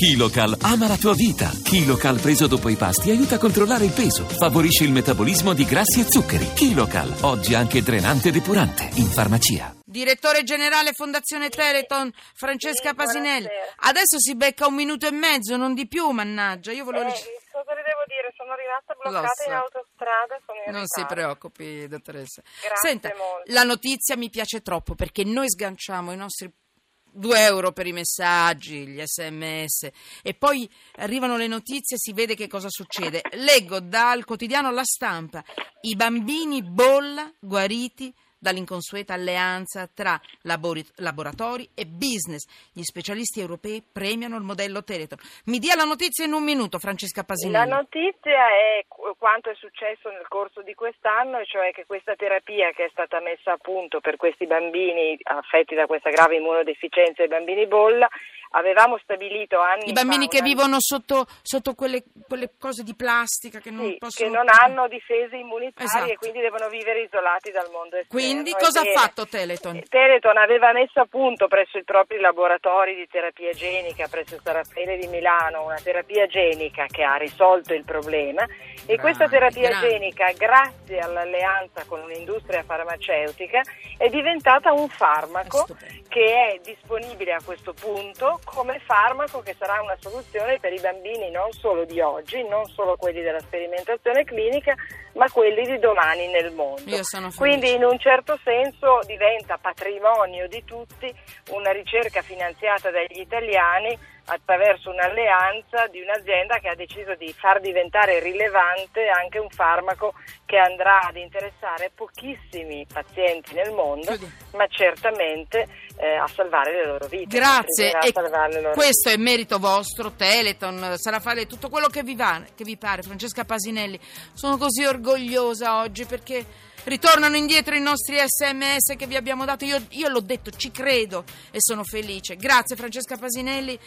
Kilocal ama la tua vita. Kilocal preso dopo i pasti aiuta a controllare il peso, favorisce il metabolismo di grassi e zuccheri. Kilocal, oggi anche drenante e depurante, in farmacia. Direttore generale Fondazione Teleton, Francesca Pasinelli. Adesso si becca un minuto e mezzo, non di più, mannaggia. Io volevo... Eh, cosa le devo dire? Sono rimasta bloccata in autostrada. Sono in Non si preoccupi, dottoressa. Grazie Senta, molto. la notizia mi piace troppo perché noi sganciamo i nostri 2 euro per i messaggi, gli sms e poi arrivano le notizie e si vede che cosa succede. Leggo dal quotidiano La Stampa, i bambini bolla guariti dall'inconsueta alleanza tra labori- laboratori e business. Gli specialisti europei premiano il modello Teleton. Mi dia la notizia in un minuto, Francesca La Pasinelli. notizia è qu- quanto è successo nel corso di quest'anno, e cioè che questa terapia che è stata messa a punto per questi bambini affetti da questa grave immunodeficienza, i bambini bolla, avevamo stabilito anni I bambini fa che vivono sotto, sotto quelle, quelle cose di plastica che non sì, possono... che non hanno difese immunitarie Esatto. e quindi devono vivere isolati dal mondo esterno. Quindi E cosa ha fatto Teleton? Teleton aveva messo a punto presso i propri laboratori di terapia genica, presso il Raffaele di Milano, una terapia genica che ha risolto il problema e Grande, questa terapia grande. genica, grazie all'alleanza con un'industria farmaceutica, è diventata un farmaco Stupendo. che è disponibile a questo punto come farmaco che sarà una soluzione per i bambini non solo di oggi, non solo quelli della sperimentazione clinica, ma quelli di domani nel mondo. Io sono felice. Quindi in un certo senso diventa patrimonio di tutti una ricerca finanziata dagli italiani attraverso un'alleanza di un'azienda che ha deciso di far diventare rilevante anche un farmaco che andrà ad interessare pochissimi pazienti nel mondo, ma certamente eh, a salvare le loro vite. Grazie, e loro questo è merito vostro, Teleton, sarà fare tutto quello che vi, va, che vi pare. Francesca Pasinelli, sono così orgogliosa oggi perché ritornano indietro i nostri sms che vi abbiamo dato. Io, io l'ho detto, ci credo e sono felice. Grazie Francesca Pasinelli.